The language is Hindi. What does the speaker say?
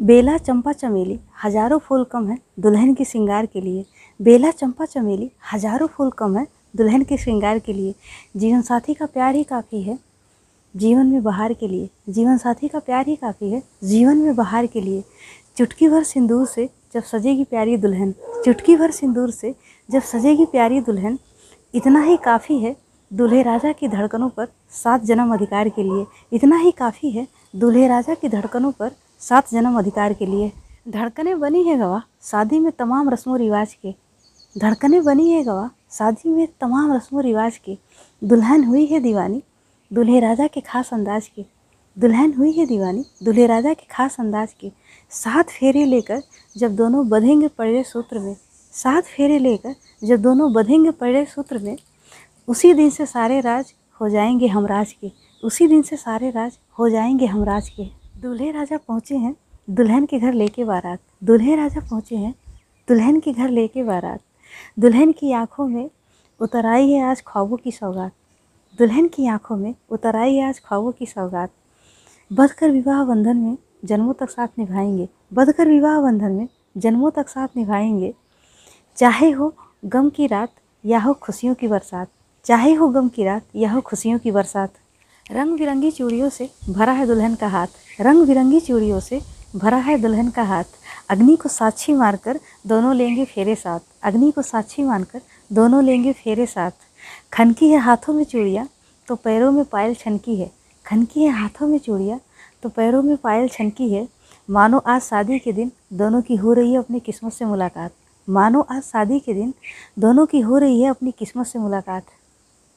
बेला चंपा चमेली हज़ारों फूल कम है दुल्हन के श्रृंगार के लिए। बेला चंपा चमेली हज़ारों फूल कम है दुल्हन के श्रृंगार के लिए। जीवन साथी का प्यार ही काफ़ी है जीवन में बहार के लिए। जीवन साथी का प्यार ही काफ़ी है जीवन में बहार के लिए। चुटकी भर सिंदूर से जब सजेगी प्यारी दुल्हन। चुटकी भर सिंदूर से जब सजेगी प्यारी दुल्हन। इतना ही काफ़ी है दूल्हे राजा की धड़कनों पर सात जन्म अधिकार के लिए। इतना ही काफ़ी है दूल्हे राजा की धड़कनों पर सात जन्म अधिकार के लिए धड़कनें बनी है गवाह। शादी में तमाम रस्मों रिवाज के। धड़कनें बनी है गवाह। शादी में तमाम रस्मों रिवाज के। दुल्हन हुई है दीवानी, दूल्हे राजा के खास अंदाज के। दुल्हन हुई है दीवानी, दूल्हे राजा के खास अंदाज के। सात फेरे लेकर जब दोनों बधेंगे पड़े सूत्र में। सात फेरे लेकर जब दोनों बधेंगे पड़े सूत्र में। उसी दिन से सारे राज हो जाएँगे हमराज के। उसी दिन से सारे राज हो जाएँगे हमराज के। दूल्हे राजा पहुँचे हैं, दुल्हन के घर लेके बारात। दूल्हे राजा पहुँचे हैं, दुल्हन के घर लेके बारात। दुल्हन की आँखों में उतर आई है आज ख्वाबों की सौगात। दुल्हन की आँखों में उतर आई है आज ख्वाबों की सौगात। बधकर विवाह बंधन में जन्मों तक साथ निभाएँगे। बधकर विवाह बंधन में जन्मों तक साथ निभाएँगे। चाहे हो गम की रात, या हो खुशियों की बरसात। चाहे हो गम की रात, या हो खुशियों की बरसात। रंग बिरंगी चूड़ियों से भरा है दुल्हन का हाथ। रंग बिरंगी चूड़ियों से भरा है दुल्हन का हाथ। अग्नि को साक्षी मारकर दोनों लेंगे फेरे साथ। अग्नि को साक्षी मानकर दोनों लेंगे फेरे साथ। खनकी है हाथों में चूड़िया तो पैरों में पायल छनकी है। खनकी है हाथों में चूड़िया तो पैरों में पायल छनकी है। मानो आज शादी के दिन दोनों की हो रही है अपनी किस्मत से मुलाकात। मानो आज शादी के दिन दोनों की हो रही है अपनी किस्मत से मुलाकात।